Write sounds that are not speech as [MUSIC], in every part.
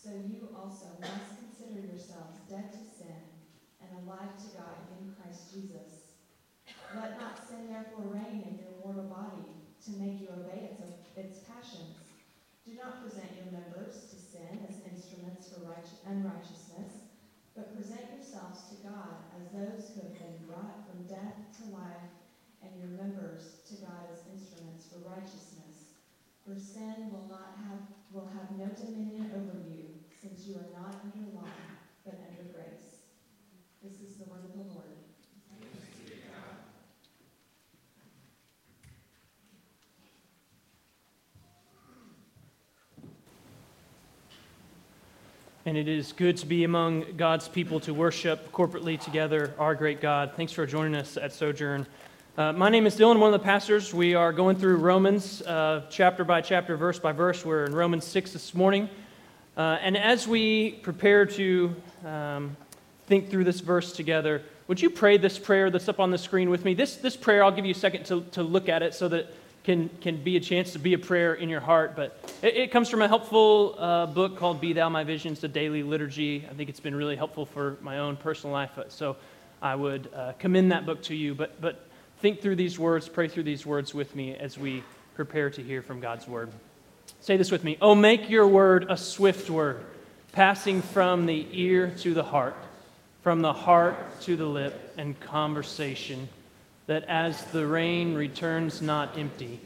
So you also must consider yourselves dead to sin and alive to God in Christ Jesus. Let not sin therefore reign in your mortal body to make you obey its, its passions. Do not present your members to sin as instruments for unrighteousness, but present yourselves to God as those who have been brought from death to life, and your members to God as instruments for righteousness. For sin will not have will have no dominion over you, since you are not under law, but under grace. This is the word of the Lord. And it is good to be among God's people to worship corporately together our great God. Thanks for joining us at Sojourn. Uh, my name is Dylan, one of the pastors. We are going through Romans uh, chapter by chapter, verse by verse. We're in Romans 6 this morning. Uh, and as we prepare to um, think through this verse together, would you pray this prayer that's up on the screen with me? This, this prayer, I'll give you a second to, to look at it so that can, can be a chance to be a prayer in your heart. But it, it comes from a helpful uh, book called Be Thou My Visions, the daily liturgy. I think it's been really helpful for my own personal life. So I would uh, commend that book to you. But, but think through these words, pray through these words with me as we prepare to hear from God's word. Say this with me Oh, make your word a swift word, passing from the ear to the heart, from the heart to the lip, and conversation that as the rain returns not empty,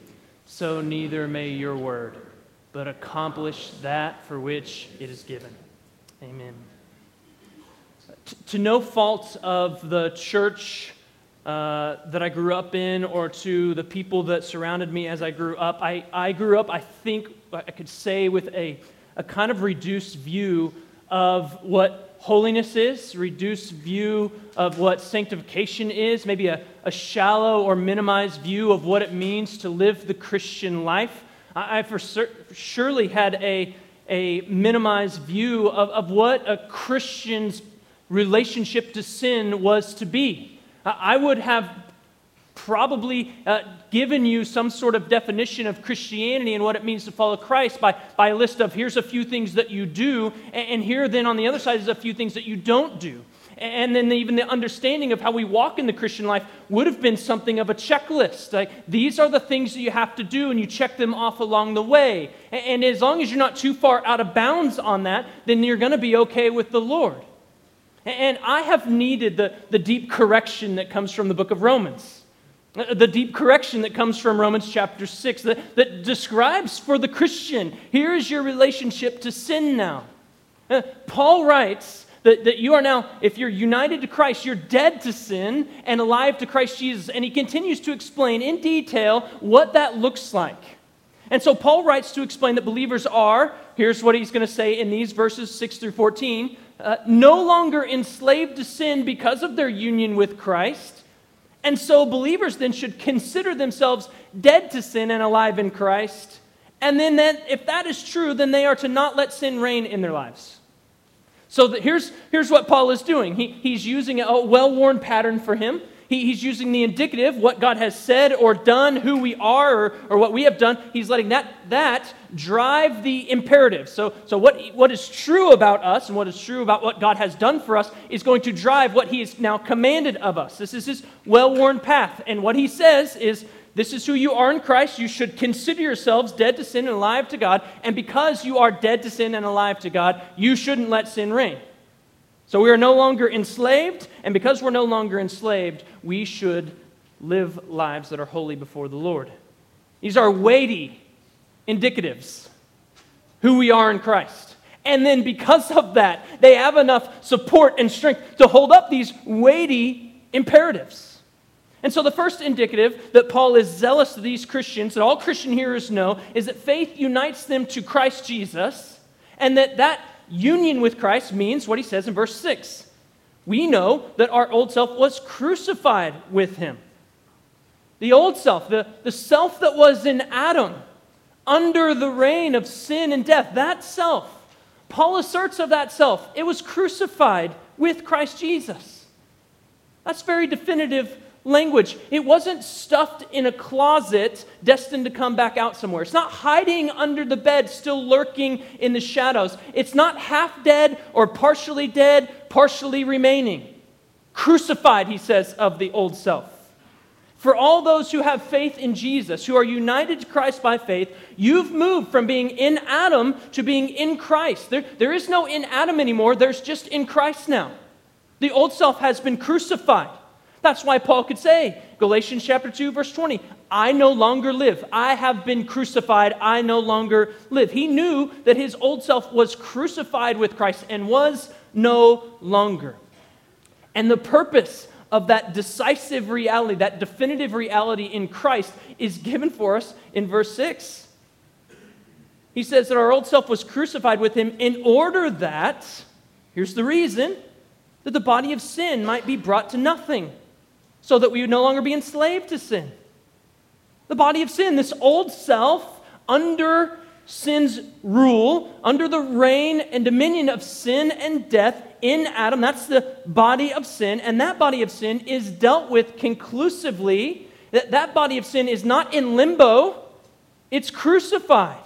so neither may your word, but accomplish that for which it is given. Amen. to no fault of the church uh, that I grew up in or to the people that surrounded me as I grew up, I, I grew up, I think I could say, with a, a kind of reduced view of what holiness is, reduced view of what sanctification is, maybe a, a shallow or minimized view of what it means to live the Christian life. I, I for sur- surely had a, a minimized view of, of what a Christian's relationship to sin was to be. I would have probably uh, given you some sort of definition of Christianity and what it means to follow Christ by, by a list of here's a few things that you do, and, and here then on the other side is a few things that you don't do. And then even the understanding of how we walk in the Christian life would have been something of a checklist. Like, these are the things that you have to do, and you check them off along the way. And, and as long as you're not too far out of bounds on that, then you're going to be okay with the Lord. And I have needed the, the deep correction that comes from the book of Romans. The deep correction that comes from Romans chapter 6 that, that describes for the Christian here is your relationship to sin now. Uh, Paul writes that, that you are now, if you're united to Christ, you're dead to sin and alive to Christ Jesus. And he continues to explain in detail what that looks like. And so Paul writes to explain that believers are, here's what he's going to say in these verses 6 through 14, uh, no longer enslaved to sin because of their union with Christ and so believers then should consider themselves dead to sin and alive in Christ. And then that, if that is true, then they are to not let sin reign in their lives. So here's, here's what Paul is doing. He, he's using a well worn pattern for him. He, he's using the indicative, what God has said or done, who we are, or, or what we have done. He's letting that, that drive the imperative. So, so what, what is true about us and what is true about what God has done for us is going to drive what he has now commanded of us. This is his well worn path. And what he says is, this is who you are in Christ. You should consider yourselves dead to sin and alive to God. And because you are dead to sin and alive to God, you shouldn't let sin reign. So we are no longer enslaved, and because we're no longer enslaved, we should live lives that are holy before the Lord. These are weighty indicatives who we are in Christ. And then because of that, they have enough support and strength to hold up these weighty imperatives. And so, the first indicative that Paul is zealous of these Christians, that all Christian hearers know, is that faith unites them to Christ Jesus, and that that union with Christ means what he says in verse 6. We know that our old self was crucified with him. The old self, the, the self that was in Adam, under the reign of sin and death, that self, Paul asserts of that self, it was crucified with Christ Jesus. That's very definitive language. It wasn't stuffed in a closet destined to come back out somewhere. It's not hiding under the bed, still lurking in the shadows. It's not half dead or partially dead, partially remaining. Crucified, he says, of the old self. For all those who have faith in Jesus, who are united to Christ by faith, you've moved from being in Adam to being in Christ. There, there is no in Adam anymore, there's just in Christ now. The old self has been crucified. That's why Paul could say, Galatians chapter 2, verse 20, I no longer live. I have been crucified. I no longer live. He knew that his old self was crucified with Christ and was no longer. And the purpose of that decisive reality, that definitive reality in Christ, is given for us in verse 6. He says that our old self was crucified with him in order that, here's the reason, that the body of sin might be brought to nothing so that we would no longer be enslaved to sin. The body of sin, this old self under sin's rule, under the reign and dominion of sin and death in Adam, that's the body of sin, and that body of sin is dealt with conclusively. That, that body of sin is not in limbo, it's crucified.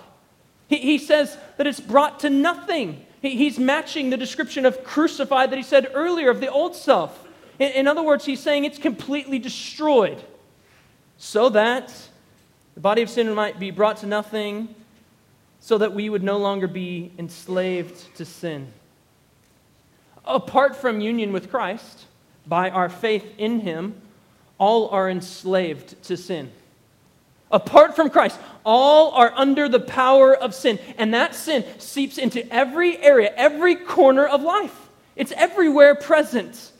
He, he says that it's brought to nothing. He, he's matching the description of crucified that he said earlier of the old self. In, in other words, he's saying it's completely destroyed so that the body of sin might be brought to nothing, so that we would no longer be enslaved to sin. Apart from union with Christ, by our faith in him, all are enslaved to sin. Apart from Christ, all are under the power of sin. And that sin seeps into every area, every corner of life. It's everywhere present.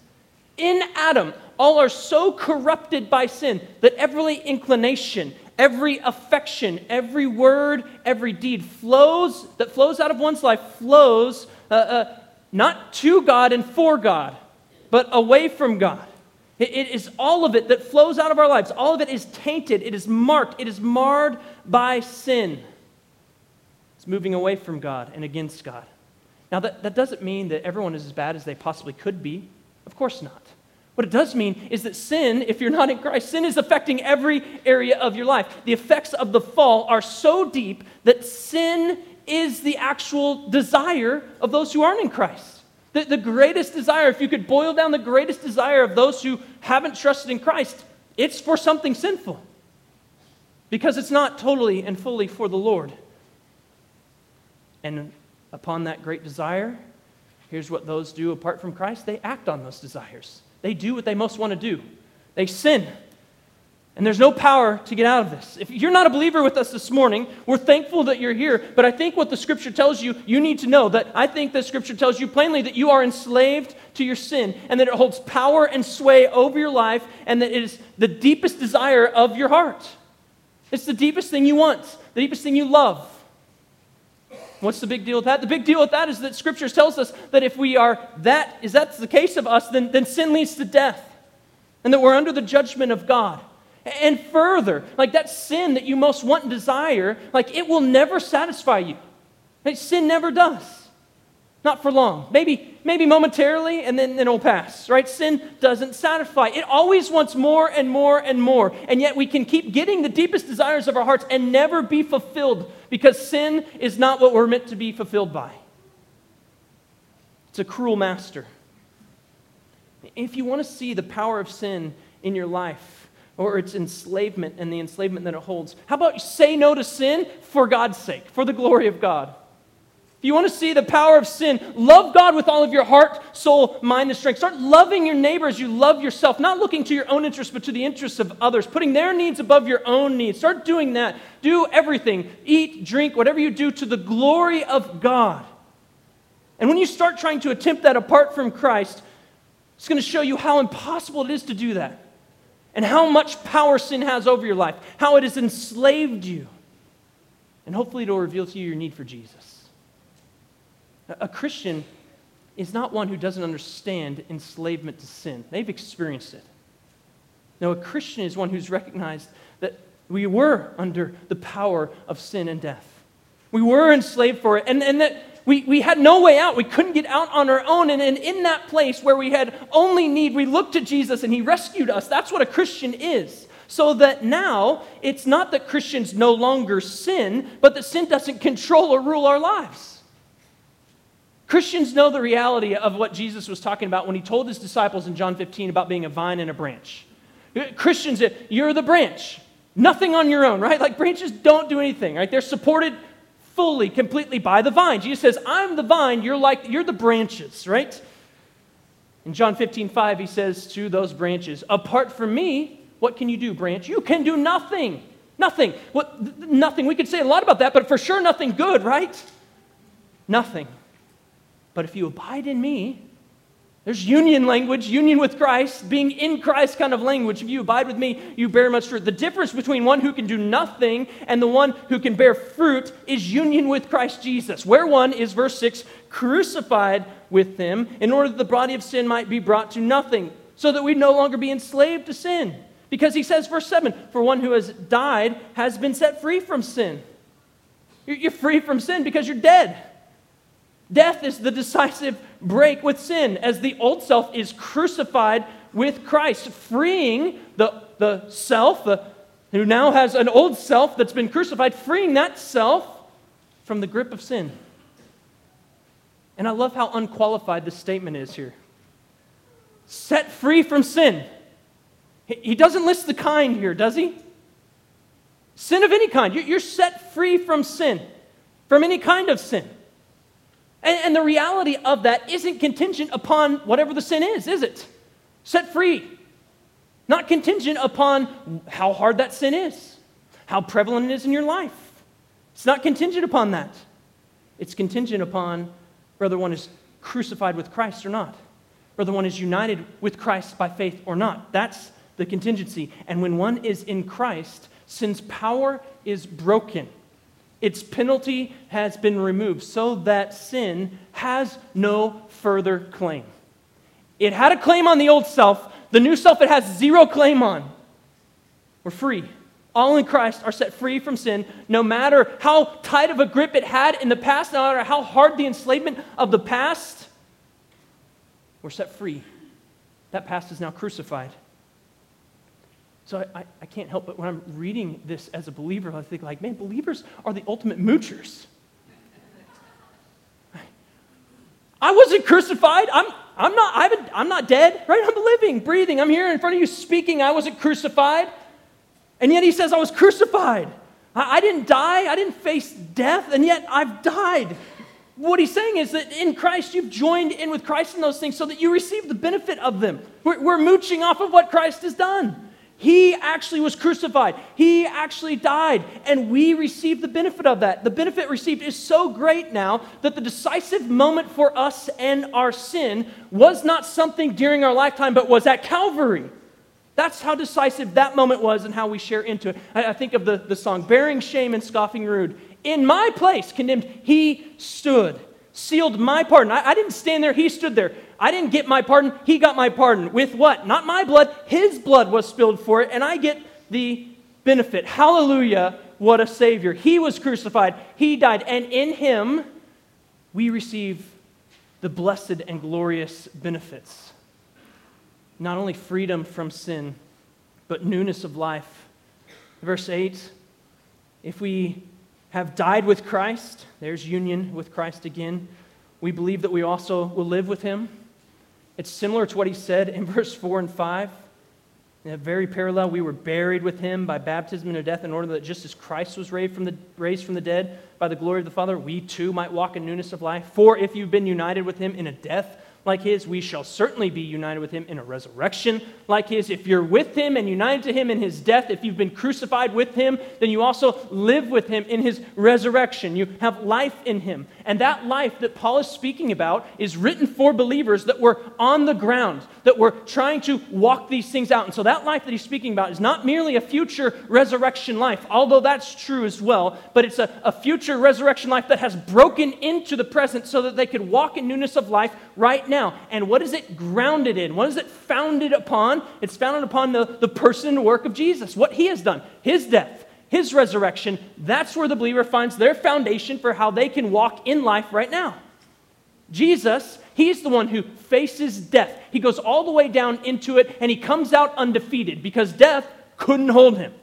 In Adam, all are so corrupted by sin that every inclination, every affection, every word, every deed flows, that flows out of one's life, flows uh, uh, not to God and for God, but away from God. It, is all of it that flows out of our lives. All of it is tainted, it is marked, it is marred by sin. It's moving away from God and against God. Now, that, that doesn't mean that everyone is as bad as they possibly could be. Of course not. What it does mean is that sin, if you're not in Christ, sin is affecting every area of your life. The effects of the fall are so deep that sin is the actual desire of those who aren't in Christ. The, the greatest desire, if you could boil down the greatest desire of those who haven't trusted in Christ, it's for something sinful because it's not totally and fully for the Lord. And upon that great desire, here's what those do apart from Christ they act on those desires. They do what they most want to do. They sin. And there's no power to get out of this. If you're not a believer with us this morning, we're thankful that you're here. But I think what the scripture tells you, you need to know that I think the scripture tells you plainly that you are enslaved to your sin and that it holds power and sway over your life and that it is the deepest desire of your heart. It's the deepest thing you want, the deepest thing you love. What's the big deal with that? The big deal with that is that Scripture tells us that if we are that, is that's the case of us, then, then sin leads to death. And that we're under the judgment of God. And further, like that sin that you most want and desire, like it will never satisfy you. Like, sin never does. Not for long. Maybe, maybe momentarily, and then, then it'll pass, right? Sin doesn't satisfy. It always wants more and more and more. And yet we can keep getting the deepest desires of our hearts and never be fulfilled because sin is not what we're meant to be fulfilled by. It's a cruel master. If you want to see the power of sin in your life, or its enslavement and the enslavement that it holds, how about you say no to sin for God's sake, for the glory of God? If you want to see the power of sin, love God with all of your heart, soul, mind, and strength. Start loving your neighbor as you love yourself, not looking to your own interests, but to the interests of others, putting their needs above your own needs. Start doing that. Do everything eat, drink, whatever you do to the glory of God. And when you start trying to attempt that apart from Christ, it's going to show you how impossible it is to do that. and how much power sin has over your life, how it has enslaved you. And hopefully, it'll reveal to you your need for Jesus. A Christian is not one who doesn't understand enslavement to sin, they've experienced it. No, a Christian is one who's recognized that we were under the power of sin and death. We were enslaved for it, and, and that we, we had no way out. We couldn't get out on our own. And, and in that place where we had only need, we looked to Jesus and He rescued us. That's what a Christian is. So that now it's not that Christians no longer sin, but that sin doesn't control or rule our lives. Christians know the reality of what Jesus was talking about when he told his disciples in John 15 about being a vine and a branch. Christians, uh, you're the branch. Nothing on your own, right? Like branches don't do anything, right? They're supported fully, completely by the vine. Jesus says, I'm the vine, you're like you're the branches, right? In John 15, 5, he says to those branches, Apart from me, what can you do, branch? You can do nothing. Nothing. What nothing. We could say a lot about that, but for sure nothing good, right? Nothing. But if you abide in me, there's union language, union with Christ, being in Christ kind of language. If you abide with me, you bear much fruit. The difference between one who can do nothing and the one who can bear fruit is union with Christ Jesus. Where one is, verse 6, crucified with him in order that the body of sin might be brought to nothing, so that we'd no longer be enslaved to sin. Because he says, verse 7, for one who has died has been set free from sin. You're free from sin because you're dead. Death is the decisive break with sin as the old self is crucified with Christ, freeing the, the self, the, who now has an old self that's been crucified, freeing that self from the grip of sin. And I love how unqualified this statement is here. Set free from sin. He doesn't list the kind here, does he? Sin of any kind. You're set free from sin, from any kind of sin. And, and the reality of that isn't contingent upon whatever the sin is, is it? Set free. Not contingent upon how hard that sin is, how prevalent it is in your life. It's not contingent upon that. It's contingent upon whether one is crucified with Christ or not, whether one is united with Christ by faith or not. That's the contingency. And when one is in Christ, sin's power is broken. Its penalty has been removed so that sin has no further claim. It had a claim on the old self, the new self it has zero claim on. We're free. All in Christ are set free from sin, no matter how tight of a grip it had in the past, no matter how hard the enslavement of the past. We're set free. That past is now crucified. So I, I, can't help but when I'm reading this as a believer, I think like, man, believers are the ultimate moochers. I wasn't crucified. I'm, I'm, not, I I'm not dead, right? I'm living, breathing. I'm here in front of you speaking. I wasn't crucified. And yet he says I was crucified. I, I didn't die. I didn't face death, and yet I've died. What he's saying is that in Christ, you've joined in with Christ in those things so that you receive the benefit of them. We're, we're mooching off of what Christ has done. He actually was crucified. He actually died. And we receive the benefit of that. The benefit received is so great now that the decisive moment for us and our sin was not something during our lifetime, but was at Calvary. That's how decisive that moment was and how we share into it. I, I think of the, the song, Bearing Shame and Scoffing Rude. In my place, condemned, he stood, sealed my pardon. I, I didn't stand there, he stood there. I didn't get my pardon, he got my pardon. With what? Not my blood, his blood was spilled for it, and I get the benefit. Hallelujah, what a Savior. He was crucified, he died, and in him we receive the blessed and glorious benefits. Not only freedom from sin, but newness of life. Verse 8 if we have died with Christ, there's union with Christ again. We believe that we also will live with him. It's similar to what he said in [LAUGHS] verse 4 and 5. In very parallel, we were buried with him by baptism into death in order that just as Christ was raised from, the, raised from the dead by the glory of the Father, we too might walk in newness of life. For if you've been united with him in a death like his, we shall certainly be united with him in a resurrection like his. If you're with him and united to him in his death, if you've been crucified with him, then you also live with him in his resurrection. You have life in him. And that life that Paul is speaking about is written for believers that were on the ground, that were trying to walk these things out. And so that life that he's speaking about is not merely a future resurrection life, although that's true as well, but it's a, a future resurrection life that has broken into the present so that they could walk in newness of life right now. And what is it grounded in? What is it founded upon? It's founded upon the, the person and work of Jesus, what he has done, his death, his resurrection. That's where the believer finds their foundation for how they can walk in life right now. Jesus, he's the one who faces death. He goes all the way down into it and he comes out undefeated because death couldn't hold him.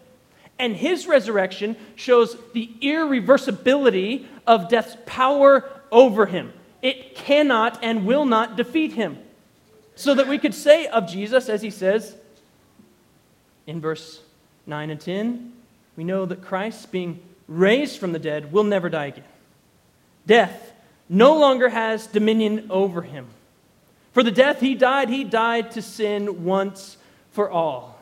And his resurrection shows the irreversibility of death's power over him it cannot and will not defeat him. So that we could say of Jesus, as he says in verse 9 and 10, we know that Christ, being raised from the dead, will never die again. Death no longer has dominion over him. For the death he died, he died to sin once for all.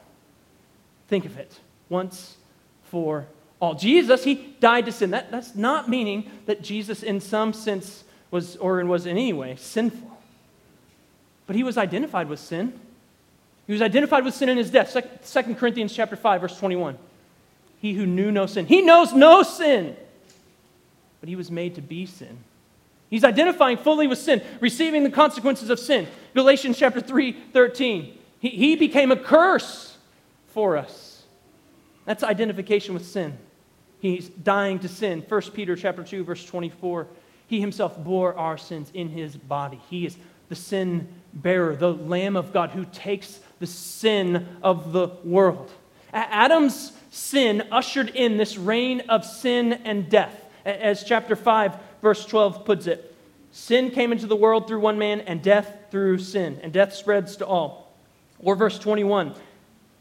Think of it once for all. Jesus, he died to sin. That, that's not meaning that Jesus, in some sense, was, or was in any way, sinful. But he was identified with sin. He was identified with sin in his death. 2 Corinthians chapter 5, verse 21. He who knew no sin. He knows no sin, but he was made to be sin. He's identifying fully with sin, receiving the consequences of sin. Galatians chapter 3, 13. He, he became a curse for us. That's identification with sin. He's dying to sin. 1 Peter chapter 2, verse 24. He himself bore our sins in his body. He is the sin bearer, the Lamb of God who takes the sin of the world. Adam's sin ushered in this reign of sin and death. As chapter 5, verse 12 puts it sin came into the world through one man, and death through sin, and death spreads to all. Or verse 21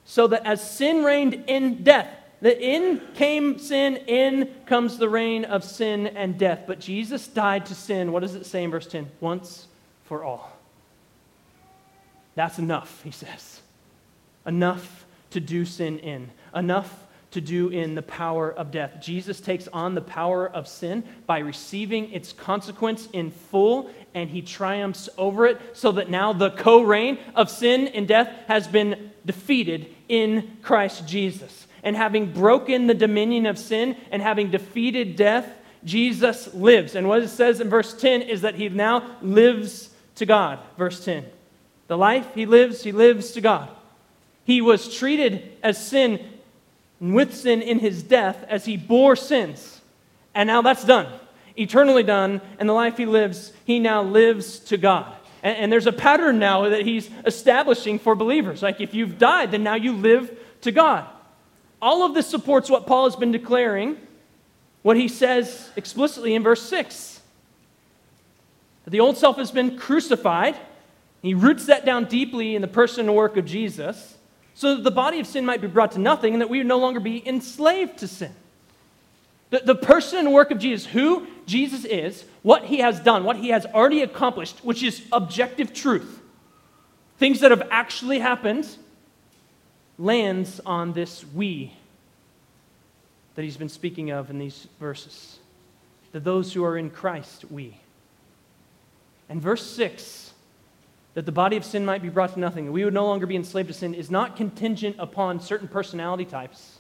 so that as sin reigned in death, that in came sin, in comes the reign of sin and death. But Jesus died to sin. What does it say in verse 10? Once for all. That's enough, he says. Enough to do sin in. Enough to do in the power of death. Jesus takes on the power of sin by receiving its consequence in full, and he triumphs over it so that now the co reign of sin and death has been defeated in Christ Jesus and having broken the dominion of sin and having defeated death, Jesus lives. And what it says in verse 10 is that he now lives to God. Verse 10. The life he lives, he lives to God. He was treated as sin with sin in his death as he bore sins. And now that's done, eternally done. And the life he lives, he now lives to God. And, and there's a pattern now that he's establishing for believers. Like if you've died, then now you live to God. All of this supports what Paul has been declaring, what he says explicitly in verse 6. That the old self has been crucified. He roots that down deeply in the person and work of Jesus, so that the body of sin might be brought to nothing and that we would no longer be enslaved to sin. The, the person and work of Jesus, who Jesus is, what he has done, what he has already accomplished, which is objective truth, things that have actually happened, lands on this we that he's been speaking of in these verses. That those who are in Christ, we. And verse 6, that the body of sin might be brought to nothing, we would no longer be enslaved to sin, is not contingent upon certain personality types.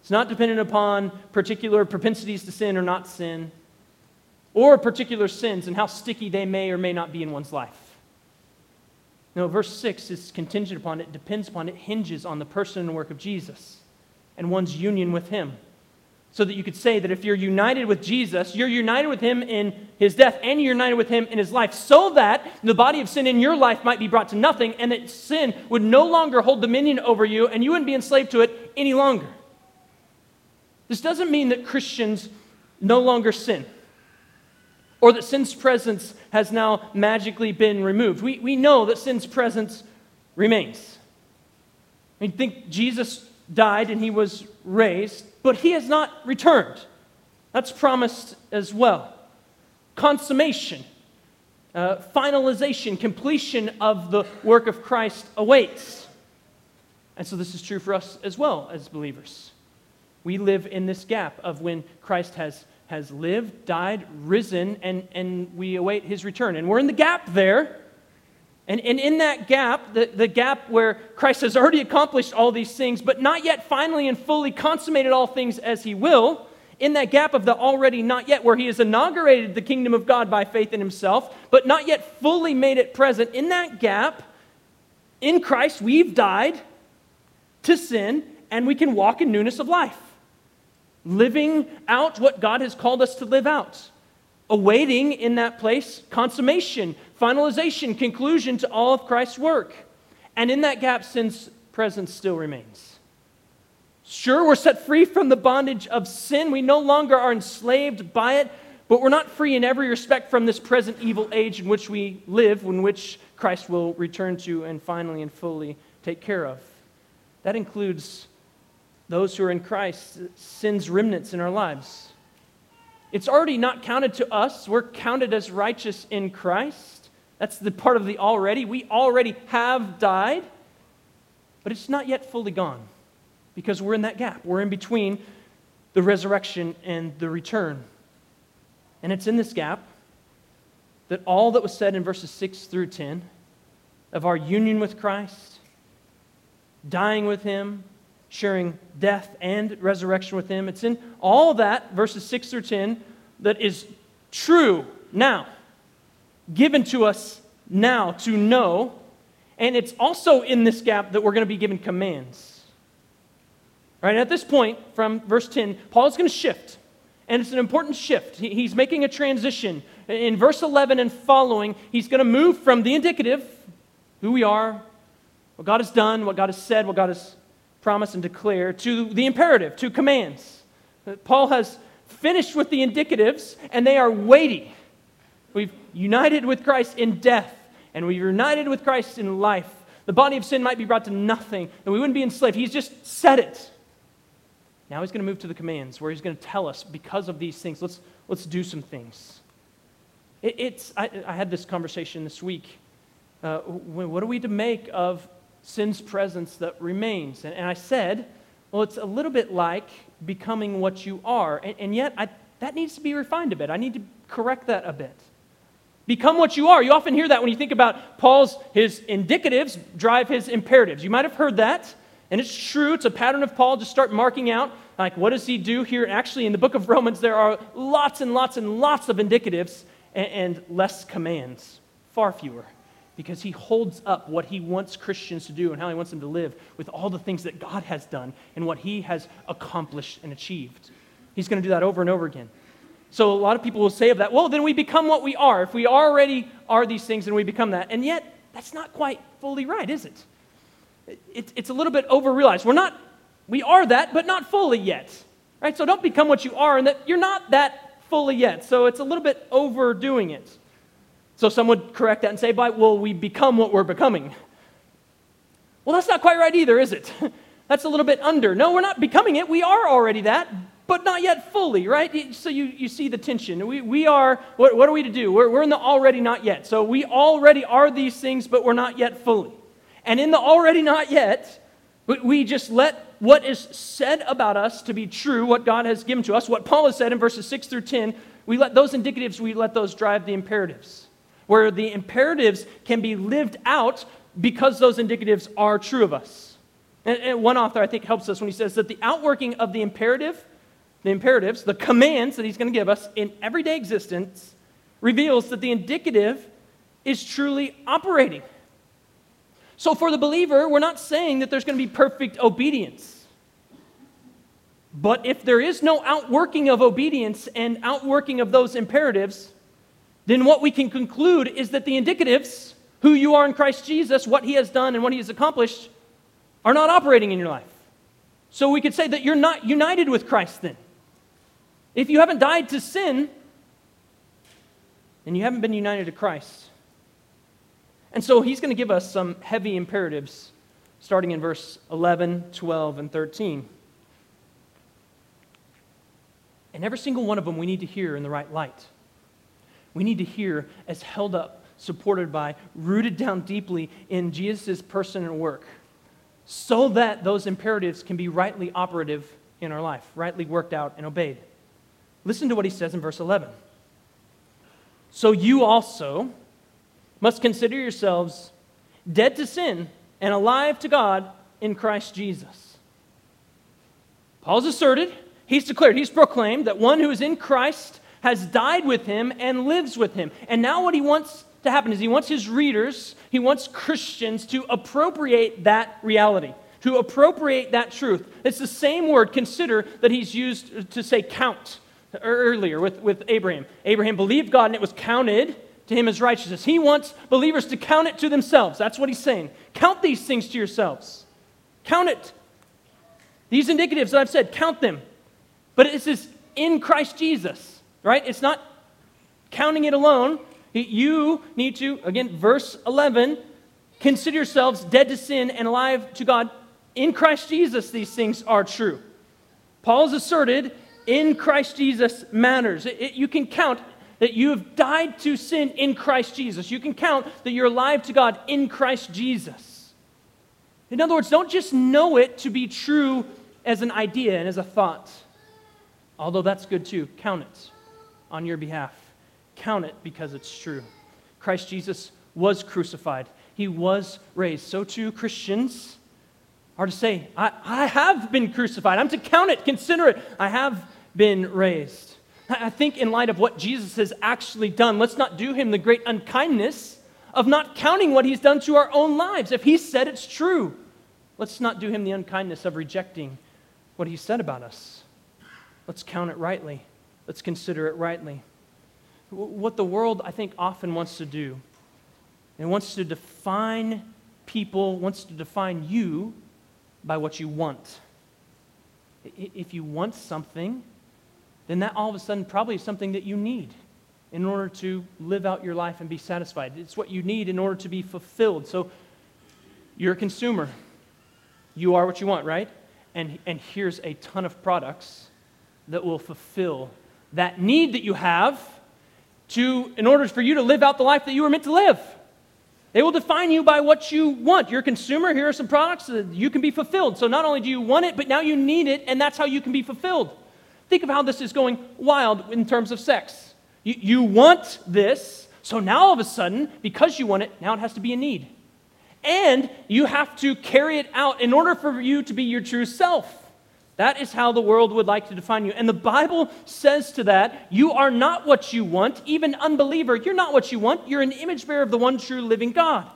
It's not dependent upon particular propensities to sin or not sin, or particular sins and how sticky they may or may not be in one's life. No, verse 6 is contingent upon it, depends upon it, hinges on the person and work of Jesus and one's union with him. So that you could say that if you're united with Jesus, you're united with him in his death and you're united with him in his life, so that the body of sin in your life might be brought to nothing and that sin would no longer hold dominion over you and you wouldn't be enslaved to it any longer. This doesn't mean that Christians no longer sin or that sin's presence has now magically been removed. We, we know that sin's presence remains. I mean, think Jesus died and he was raised, but he has not returned. That's promised as well. Consummation. uh, finalization, completion of the work of Christ awaits. And so this is true for us as well as believers. We live in this gap of when Christ has, has lived, died, risen, and, and we await his return. And we're in the gap there. And, and in that gap, the, the gap where Christ has already accomplished all these things, but not yet finally and fully consummated all things as he will, in that gap of the already not yet, where he has inaugurated the kingdom of God by faith in himself, but not yet fully made it present, in that gap, in Christ, we've died to sin and we can walk in newness of life, living out what God has called us to live out, awaiting in that place consummation, finalization, conclusion to all of Christ's work. And in that gap, sin's presence still remains. Sure, we're set free from the bondage of sin. We no longer are enslaved by it, but we're not free in every respect from this present evil age in which we live, in which Christ will return to and finally and fully take care of. That includes those who are in Christ, sin's remnants in our lives. It's already not counted to us. We're counted as righteous in Christ. That's the part of the already. We already have died, but it's not yet fully gone because we're in that gap. We're in between the resurrection and the return. And it's in this gap that all that was said in verses 6 through 10 of our union with Christ, dying with Him, sharing death and resurrection with Him, it's in all that, verses 6 through 10, that is true now, given to us now to know. And it's also in this gap that we're going to be given commands. Right, at this point, from verse 10, Paul is going to shift. And it's an important shift. He's making a transition. In verse 11 and following, he's going to move from the indicative, who we are, what God has done, what God has said, what God has promised and declare, to the imperative, to commands. Paul has finished with the indicatives, and they are weighty. We've united with Christ in death, and we've united with Christ in life. The body of sin might be brought to nothing, and we wouldn't be enslaved. He's just said it. Now he's going to move to the commands where he's going to tell us because of these things, let's, let's do some things. It, it's, I, I, had this conversation this week. Uh, what are we to make of sin's presence that remains? And, and, I said, well, it's a little bit like becoming what you are. And, and yet, I, that needs to be refined a bit. I need to correct that a bit. Become what you are. You often hear that when you think about Paul's, his indicatives drive his imperatives. You might have heard that. And it's true, it's a pattern of Paul. Just start marking out, like, what does he do here? Actually, in the book of Romans, there are lots and lots and lots of indicatives and, and less commands, far fewer, because he holds up what he wants Christians to do and how he wants them to live with all the things that God has done and what he has accomplished and achieved. He's going to do that over and over again. So a lot of people will say of that, well, then we become what we are. If we already are these things, then we become that. And yet, that's not quite fully right, is it? it, it's a little bit overrealized. We're not, we are that, but not fully yet. Right? So don't become what you are, and that you're not that fully yet. So it's a little bit overdoing it. So some would correct that and say, "But well, we become what we're becoming." Well, that's not quite right either, is it? [LAUGHS] that's a little bit under. No, we're not becoming it. We are already that, but not yet fully, right? So you, you see the tension. We, we are, what, what are we to do? We're, we're in the already not yet. So we already are these things, but we're not yet fully. And in the already not yet, we just let what is said about us to be true, what God has given to us, what Paul has said in verses 6 through 10, we let those indicatives, we let those drive the imperatives. Where the imperatives can be lived out because those indicatives are true of us. And, and one author, I think, helps us when he says that the outworking of the imperative, the imperatives, the commands that he's going to give us in everyday existence, reveals that the indicative is truly operating. So, for the believer, we're not saying that there's going to be perfect obedience. But if there is no outworking of obedience and outworking of those imperatives, then what we can conclude is that the indicatives, who you are in Christ Jesus, what he has done and what he has accomplished, are not operating in your life. So we could say that you're not united with Christ then. If you haven't died to sin, then you haven't been united to Christ. And so he's going to give us some heavy imperatives starting in verse 11, 12, and 13. And every single one of them we need to hear in the right light. We need to hear as held up supported by, rooted down deeply in Jesus' person and work, so that those imperatives can be rightly operative in our life, rightly worked out and obeyed. Listen to what he says in verse 11. So you also must consider yourselves dead to sin and alive to God in Christ Jesus. Paul's asserted, he's declared, he's proclaimed that one who is in Christ has died with him and lives with him. And now what he wants to happen is he wants his readers, he wants Christians to appropriate that reality, to appropriate that truth. It's the same word, consider, that he's used to say count earlier with, with Abraham. Abraham believed God and it was counted to him as righteousness. He wants believers to count it to themselves. That's what he's saying. Count these things to yourselves. Count it. These indicatives that I've said, count them. But it says in Christ Jesus, right? It's not counting it alone. You need to, again, verse 11, consider yourselves dead to sin and alive to God. In Christ Jesus, these things are true. Paul's asserted in Christ Jesus matters. It, it, you can count that you have died to sin in Christ Jesus. You can count that you're alive to God in Christ Jesus. In other words, don't just know it to be true as an idea and as a thought, although that's good too. Count it on your behalf. Count it because it's true. Christ Jesus was crucified, he was raised. So too, Christians are to say, I, I have been crucified. I'm to count it, consider it. I have been raised. I think, in light of what Jesus has actually done, let's not do him the great unkindness of not counting what he's done to our own lives. If he said it's true, let's not do him the unkindness of rejecting what he said about us. Let's count it rightly, let's consider it rightly. What the world, I think, often wants to do, it wants to define people, wants to define you by what you want. If you want something, then that all of a sudden probably is something that you need in order to live out your life and be satisfied. It's what you need in order to be fulfilled. So you're a consumer. You are what you want, right? And, and here's a ton of products that will fulfill that need that you have to, in order for you to live out the life that you were meant to live. They will define you by what you want. You're a consumer. Here are some products that you can be fulfilled. So not only do you want it, but now you need it, and that's how you can be fulfilled. Think of how this is going wild in terms of sex. You, you want this, so now all of a sudden, because you want it, now it has to be a need. And you have to carry it out in order for you to be your true self. That is how the world would like to define you. And the Bible says to that, you are not what you want. Even unbeliever, you're not what you want. You're an image bearer of the one true living God.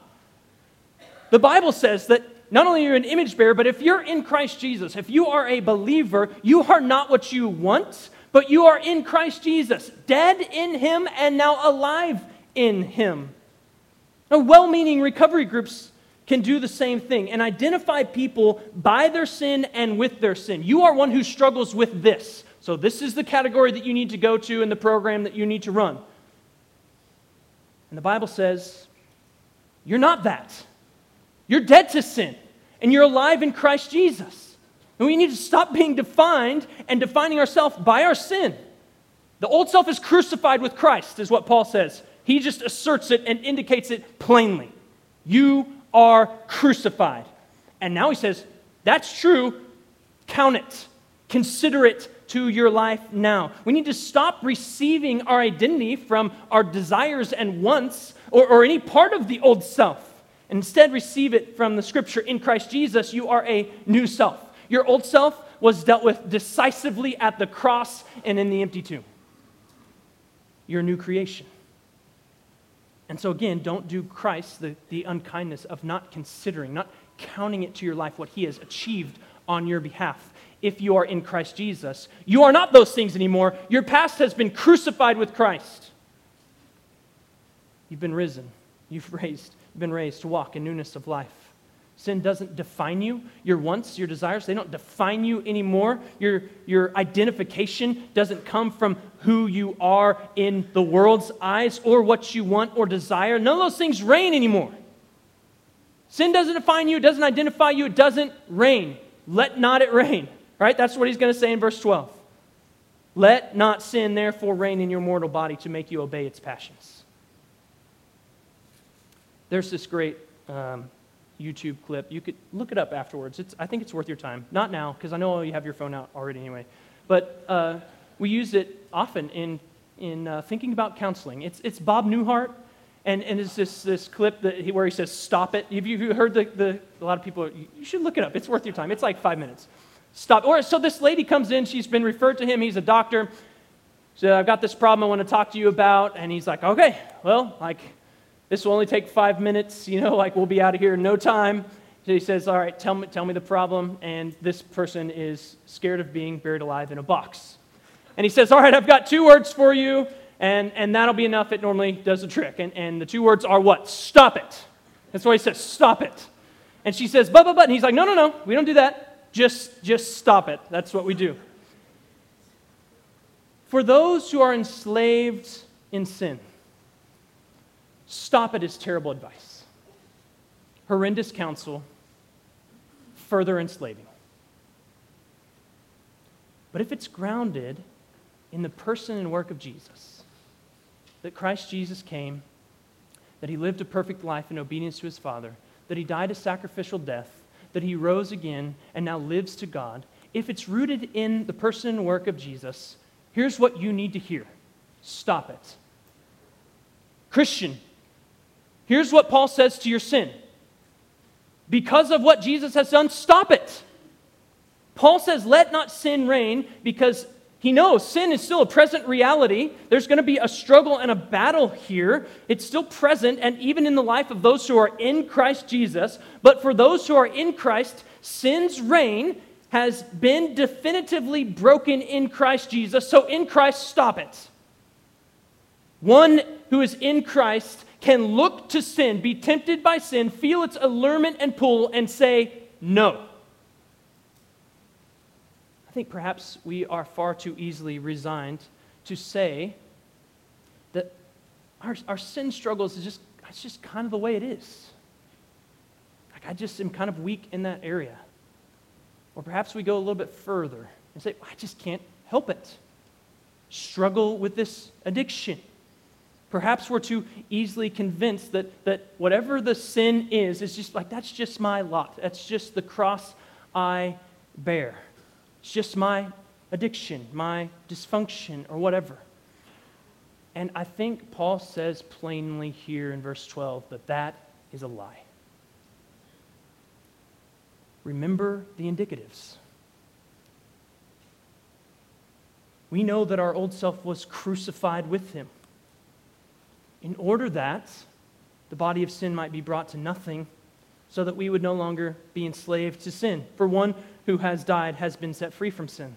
The Bible says that not only are you an image bearer, but if you're in Christ Jesus, if you are a believer, you are not what you want, but you are in Christ Jesus, dead in Him and now alive in Him. Now, well meaning recovery groups can do the same thing and identify people by their sin and with their sin. You are one who struggles with this. So, this is the category that you need to go to in the program that you need to run. And the Bible says, you're not that. You're dead to sin, and you're alive in Christ Jesus. And we need to stop being defined and defining ourselves by our sin. The old self is crucified with Christ, is what Paul says. He just asserts it and indicates it plainly. You are crucified. And now he says, That's true. Count it, consider it to your life now. We need to stop receiving our identity from our desires and wants or, or any part of the old self. Instead, receive it from the scripture in Christ Jesus. You are a new self. Your old self was dealt with decisively at the cross and in the empty tomb. You're a new creation. And so, again, don't do Christ the, the unkindness of not considering, not counting it to your life what he has achieved on your behalf. If you are in Christ Jesus, you are not those things anymore. Your past has been crucified with Christ. You've been risen, you've [LAUGHS] raised, been raised to walk in newness of life. Sin doesn't define you. Your wants, your desires, they don't define you anymore. Your, your identification doesn't come from who you are in the world's eyes or what you want or desire. None of those things reign anymore. Sin doesn't define you, it doesn't identify you, it doesn't reign. Let not it reign. Right? That's what he's going to say in verse 12. Let not sin therefore reign in your mortal body to make you obey its passions. There's this great um, YouTube clip. You could look it up afterwards. It's, I think it's worth your time. Not now, because I know you have your phone out already anyway. But uh, we use it often in, in uh, thinking about counseling. It's, it's Bob Newhart, and, and it's this, this clip that he, where he says, Stop it. Have you, heard the, the, a lot of people, you should look it up. It's worth your time. It's like five minutes. Stop. Or, so this lady comes in, she's been referred to him, he's a doctor. So I've got this problem I want to talk to you about. And he's like, Okay, well, like, this will only take five minutes, [LAUGHS] you know, like we'll be out of here in no time. So he says, All right, tell me, tell me the problem. And this person is scared of being buried alive in a box. And he says, All right, I've got two words for you, and, and that'll be enough. It normally does the trick. And, and the two words are what? Stop it. That's why he says, Stop it. And she says, But, but, but. And he's like, No, no, no, we don't do that. Just, just stop it. That's what we do. For those who are enslaved in sin, Stop it is terrible advice. Horrendous counsel, further enslaving. But if it's grounded in the person and work of Jesus, that Christ Jesus came, that he lived a perfect life in obedience to his Father, that he died a sacrificial death, that he rose again and now lives to God, if it's rooted in the person and work of Jesus, here's what you need to hear stop it. Christian, Here's what Paul says to your sin because of what Jesus has done, stop it. Paul says, let not sin reign because he knows sin is still a present reality. There's going to be a struggle and a battle here. It's still present, and even in the life of those who are in Christ Jesus. But for those who are in Christ, sin's reign has been definitively broken in Christ Jesus. So in Christ, stop it. One who is in Christ can look to sin, be tempted by sin, feel its allurement and pull, and say, no. I think perhaps we are far too easily resigned to say that our, our sin struggles is just, it's just kind of the way it is. Like, I just am kind of weak in that area. Or perhaps we go a little bit further and say, I just can't help it. Struggle with this addiction. Perhaps we're too easily convinced that, that whatever the sin is, is just like, that's just my lot. That's just the cross I bear. It's just my addiction, my dysfunction, or whatever. And I think Paul says plainly here in verse 12 that that is a lie. Remember the indicatives. We know that our old self was crucified with him in order that the body of sin might be brought to nothing, so that we would no longer be enslaved to sin. For one who has died has been set free from sin.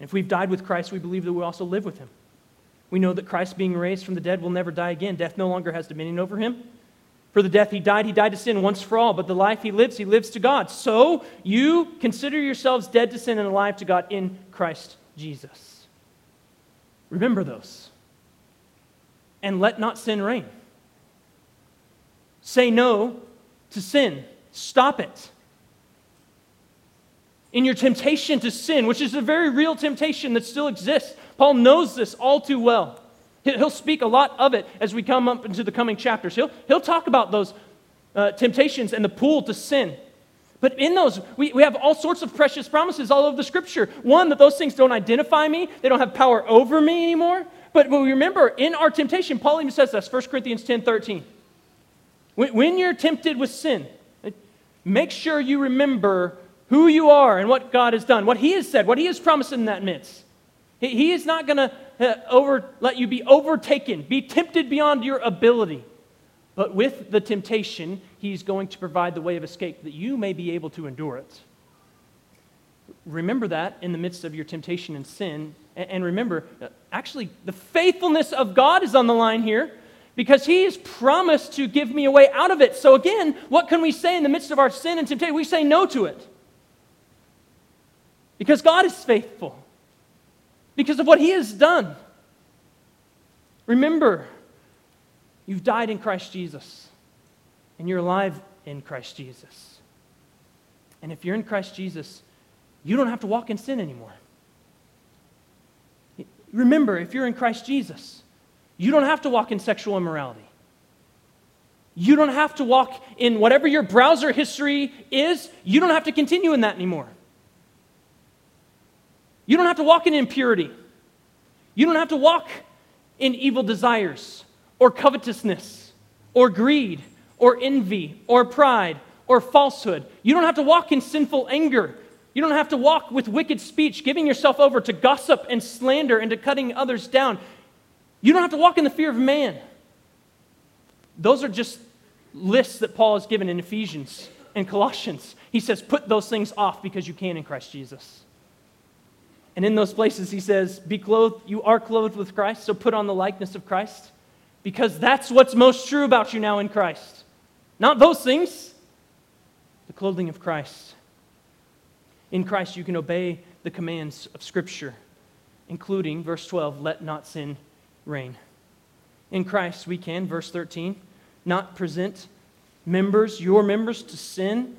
And if we've died with Christ, we believe that we also live with him. We know that Christ, being raised from the dead, will never die again. Death no longer has dominion over him. For the death he died, he died to sin once for all, but the life he lives, he lives to God. So you consider yourselves dead to sin and alive to God in Christ Jesus. Remember those and let not sin reign. Say no to sin. Stop it. In your temptation to sin, which is a very real temptation that still exists, Paul knows this all too well. He'll speak a lot of it as we come up into the coming chapters. He'll, he'll talk about those uh, temptations and the pull to sin. But in those, we, we have all sorts of precious promises all over the scripture. One, that those things don't identify me, they don't have power over me anymore. But, but remember, in our temptation, Paul even says this 1 Corinthians 10 13. When, when you're tempted with sin, make sure you remember who you are and what God has done, what He has said, what He has promised in that midst. He, he is not going to uh, over, let you be overtaken, be tempted beyond your ability. But with the temptation, He's going to provide the way of escape that you may be able to endure it. Remember that in the midst of your temptation and sin, and remember, actually, the faithfulness of God is on the line here because He has promised to give me a way out of it. So, again, what can we say in the midst of our sin and temptation? We say no to it because God is faithful, because of what He has done. Remember, you've died in Christ Jesus, and you're alive in Christ Jesus. And if you're in Christ Jesus, you don't have to walk in sin anymore. Remember, if you're in Christ Jesus, you don't have to walk in sexual immorality. You don't have to walk in whatever your browser history is, you don't have to continue in that anymore. You don't have to walk in impurity. You don't have to walk in evil desires or covetousness or greed or envy or pride or falsehood. You don't have to walk in sinful anger. You don't have to walk with wicked speech, giving yourself over to gossip and slander and to cutting others down. You don't have to walk in the fear of man. Those are just lists that Paul has given in Ephesians and Colossians. He says, put those things off because you can in Christ Jesus. And in those places, he says, Be clothed, you are clothed with Christ, so put on the likeness of Christ, because that's what's most true about you now in Christ. Not those things, the clothing of Christ. In Christ, you can obey the commands of Scripture, including, verse 12, let not sin reign. In Christ, we can, verse 13, not present members, your members, to sin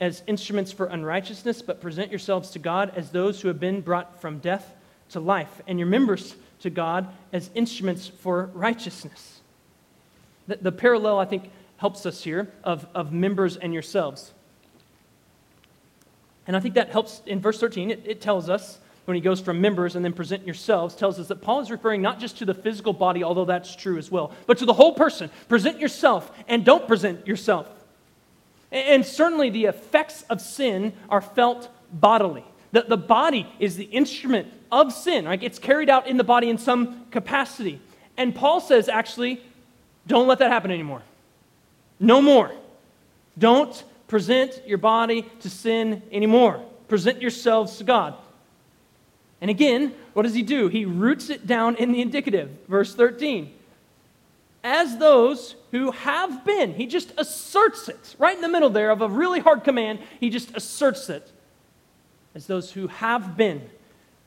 as instruments for unrighteousness, but present yourselves to God as those who have been brought from death to life, and your members to God as instruments for righteousness. The, the parallel, I think, helps us here of, of members and yourselves. And I think that helps in verse 13. It, it tells us when he goes from members and then present yourselves, tells us that Paul is referring not just to the physical body, although that's true as well, but to the whole person. Present yourself and don't present yourself. And certainly the effects of sin are felt bodily. The, the body is the instrument of sin, right? It's carried out in the body in some capacity. And Paul says, actually, don't let that happen anymore. No more. Don't present your body to sin anymore. Present yourselves to God. And again, what does he do? He roots it down in the indicative, verse 13 as those who have been. He just asserts it right in the middle there of a really hard command. He just asserts it as those who have been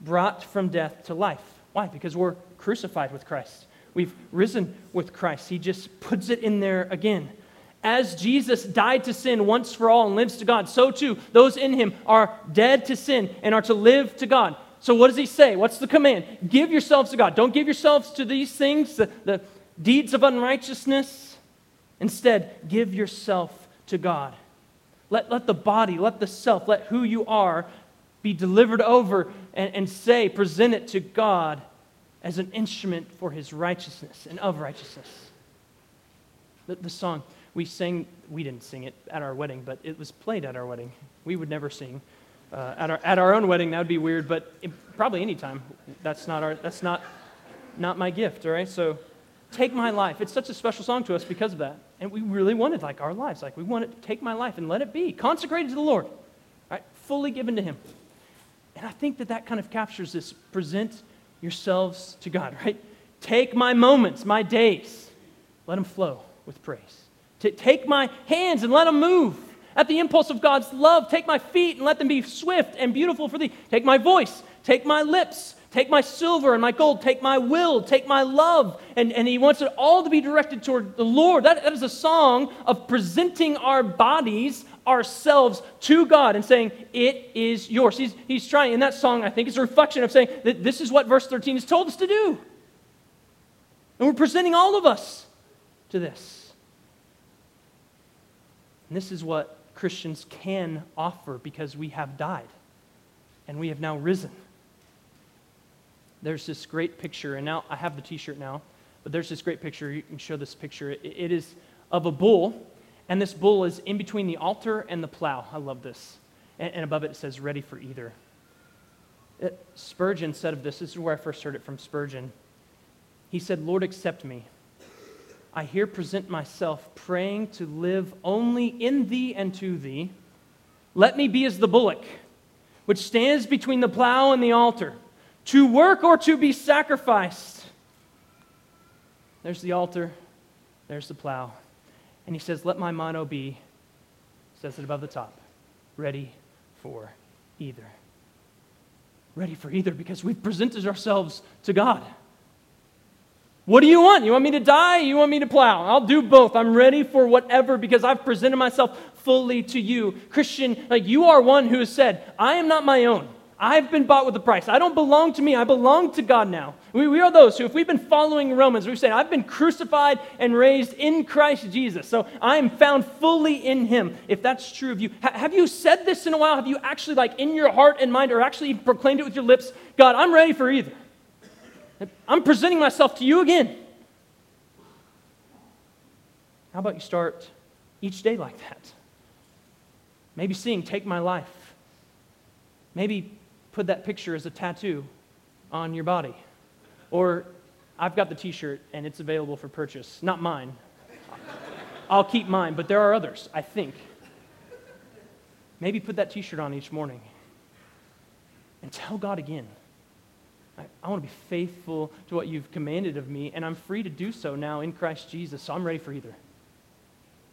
brought from death to life. Why? Because we're crucified with Christ. We've risen with Christ. He just puts it in there again. As Jesus died to sin once for all and lives to God, so too those in him are dead to sin and are to live to God. So, what does he say? What's the command? Give yourselves to God. Don't give yourselves to these things, the, the, deeds of unrighteousness. Instead, give yourself to God. Let, let the body, let the self, let who you are be delivered over and, and say, present it to God as an instrument for his righteousness and of righteousness. The, the song we sang, we didn't sing it at our wedding, but it was played at our wedding. We would never sing. Uh, at, our, at our own wedding, that would be weird, but it, probably any time. That's not, our, that's not, not my gift, all right? So Take my life. It's such a special song to us because of that. And we really wanted like our lives. Like we wanted to take my life and let it be consecrated to the Lord, right? Fully given to Him. And I think that that kind of captures this present yourselves to God, [LAUGHS] right? Take my moments, my days, let them flow with praise. To take my hands and let them move at the impulse of God's love. Take my feet and let them be swift and beautiful for thee. Take my voice, take my lips, Take my silver and my gold, take my will, take my love. And, and he wants it all to be directed toward the Lord. That, that is a song of presenting our bodies, ourselves to God and saying, It is yours. He's, he's trying, in that song, I think, it's a reflection of saying that this is what verse 13 has told us to do. And we're presenting all of us to this. And this is what Christians can offer because we have died and we have now risen there's this great picture, and now I have the t shirt now, but there's this great picture. You can show this picture. it, it is of a bull, and this bull is in between the altar and the plow. I love this. And, and above it, it says, ready for either. It, uh, Spurgeon said of this, this is where I first heard it from Spurgeon. He said, Lord, accept me. I here present myself, praying to live only in thee and to thee. Let me be as the bullock, which stands between the plow and the altar to work or to be sacrificed. There's the altar, there's the plow. And he says, Let my motto be, says it above the top, ready for either. Ready for either because we've presented ourselves to God. What do you want? You want me to die? You want me to plow? I'll do both. I'm ready for whatever because I've presented myself fully to you. Christian, like you are one who has said, I am not my own. I've been bought with a price. I don't belong to me. I belong to God now. We, we are those who, if we've been following Romans, we say, I've been crucified and raised in Christ Jesus. So I am found fully in Him. If that's true of you, ha- have you said this in a while? Have you actually, like, in your heart and mind, or actually proclaimed it with your lips? God, I'm ready for either. I'm presenting myself to you again. How about you start each day like that? Maybe sing, Take My Life. Maybe put that picture as a tattoo on your body. Or I've got the t shirt and it's available for purchase. Not mine. I'll keep mine, but there are others, I think. Maybe put that t shirt on each morning and tell God again. I, want to be faithful to what you've commanded of me, and I'm free to do so now in Christ Jesus, so I'm ready for either.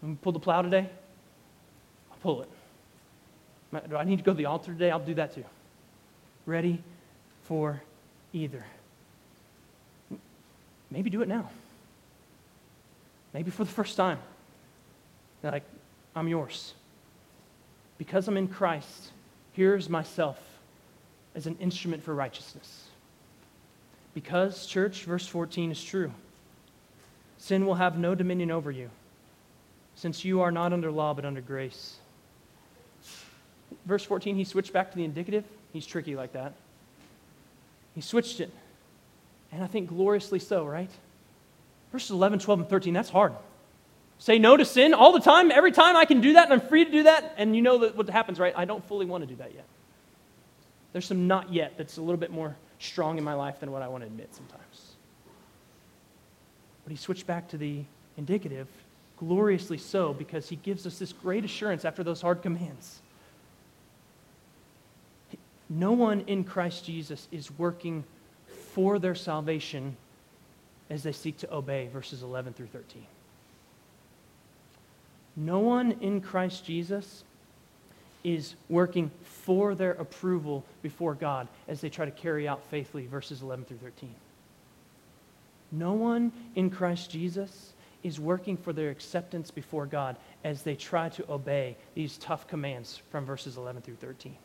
I'm pull the plow today? I'll pull it. Do I need to go to the altar today? I'll do that too. Ready for either. Maybe do it now. Maybe for the first time. Like, I'm yours. Because I'm in Christ, here's myself as an instrument for righteousness. Because, church, verse 14 is true. Sin will have no dominion over you, since you are not under law but under grace. Verse 14, he switched back to the indicative. He's tricky like that. He switched it. And I think gloriously so, right? Verses 11, 12, and 13, that's hard. Say no to sin all the time, every time I can do that, and I'm free to do that. And you know what happens, right? I don't fully want to do that yet. There's some not yet that's a little bit more strong in my life than what I want to admit sometimes. But he switched back to the indicative, gloriously so, because he gives us this great assurance after those hard commands. No one in Christ Jesus is working for their salvation as they seek to obey, verses 11 through 13. No one in Christ Jesus is working for their approval before God as they try to carry out faithfully, verses 11 through 13. No one in Christ Jesus is working for their acceptance before God as they try to obey these tough commands from verses 11 through 13.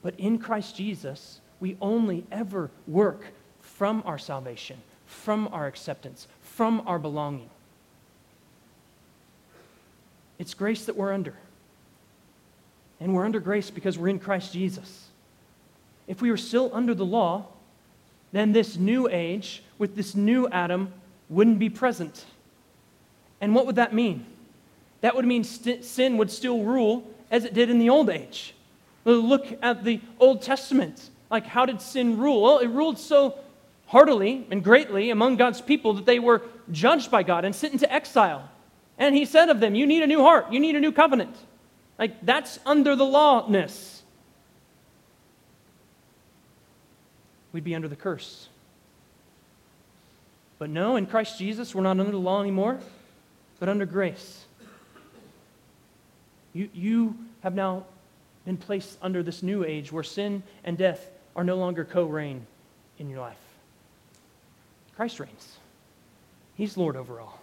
But in Christ Jesus, we only ever work from our salvation, from our acceptance, from our belonging. It's grace that we're under. And we're under grace because we're in Christ Jesus. If we were still under the law, then this new age with this new Adam wouldn't be present. And what would that mean? That would mean st- sin would still rule as it did in the old age. Look at the Old Testament. Like, how did sin rule? Well, it ruled so heartily and greatly among God's people that they were judged by God and sent into exile. And he said of them, You need a new heart, you need a new covenant. Like, that's under the lawness. We'd be under the curse. But no, in Christ Jesus, we're not under the law anymore, but under grace. You, you have now been placed under this new age where sin and death are no longer co reign in your life. Christ reigns, He's Lord over all.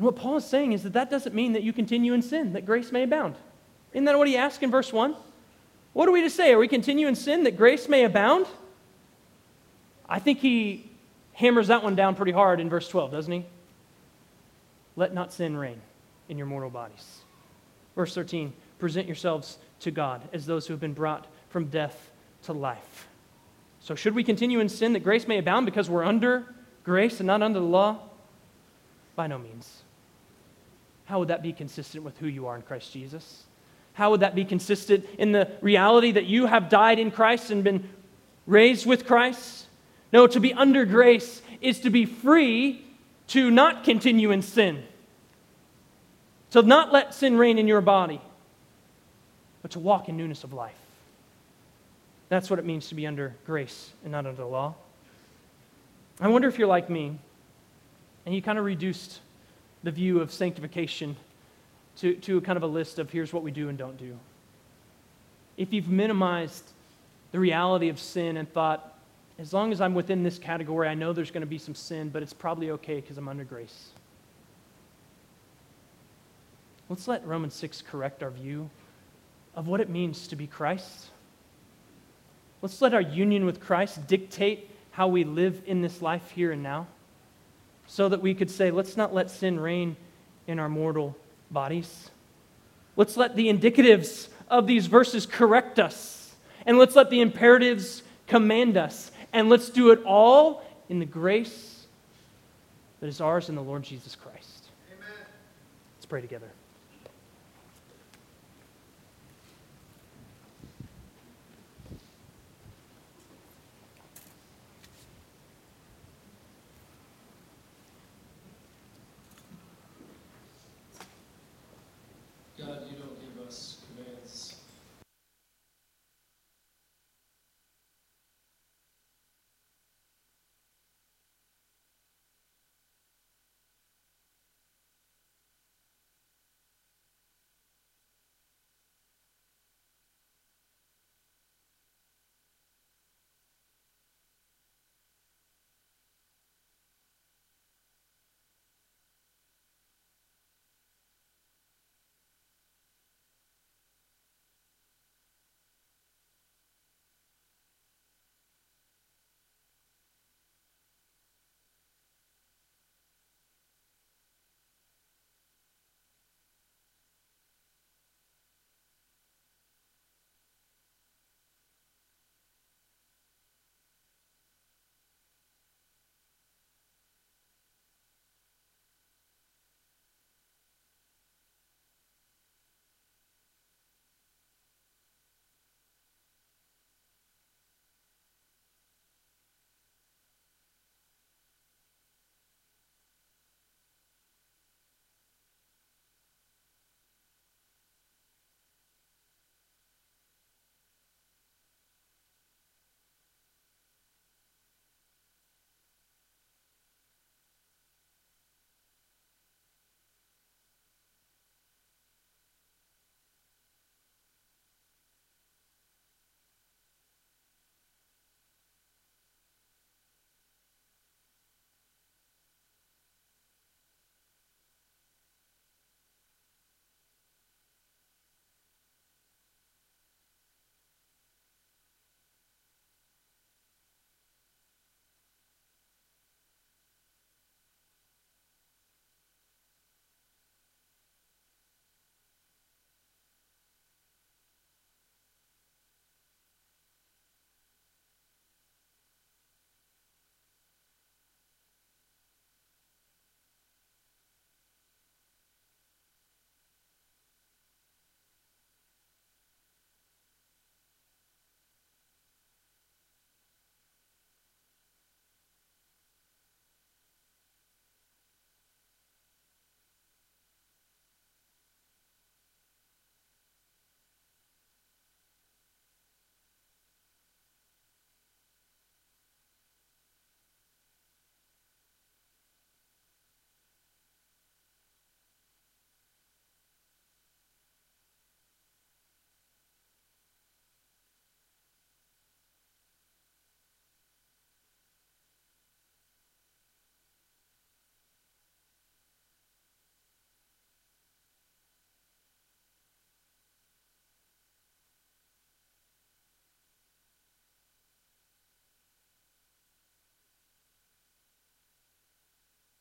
And what Paul is saying is that that doesn't mean that you continue in sin, that grace may abound. Isn't that what he asks in verse 1? What are we to say? Are we continue in sin that grace may abound? I think he hammers that one down pretty hard in verse 12, doesn't he? Let not sin reign in your mortal bodies. Verse 13 present yourselves to God as those who have been brought from death to life. So, should we continue in sin that grace may abound because we're under grace and not under the law? By no means. How would that be consistent with who you are in Christ Jesus? How would that be consistent in the reality that you have died in Christ and been raised with Christ? No, to be under grace is to be free to not continue in sin, to not let sin reign in your body, but to walk in newness of life. That's what it means to be under grace and not under the law. I wonder if you're like me and you kind of reduced the view of sanctification to, to a kind of a list of here's what we do and don't do. If you've minimized the reality of sin and thought, as long as I'm within this category, I know there's going to be some sin, but it's probably okay because I'm under grace. Let's let Romans 6 correct our view of what it means to be Christ. Let's let our union with Christ dictate how we live in this life here and now so that we could say, let's not let sin reign in our mortal bodies. Let's let the indicatives of these verses correct us. And let's let the imperatives command us. And let's do it all in the grace that is ours in the Lord Jesus Christ. Amen. Let's pray together.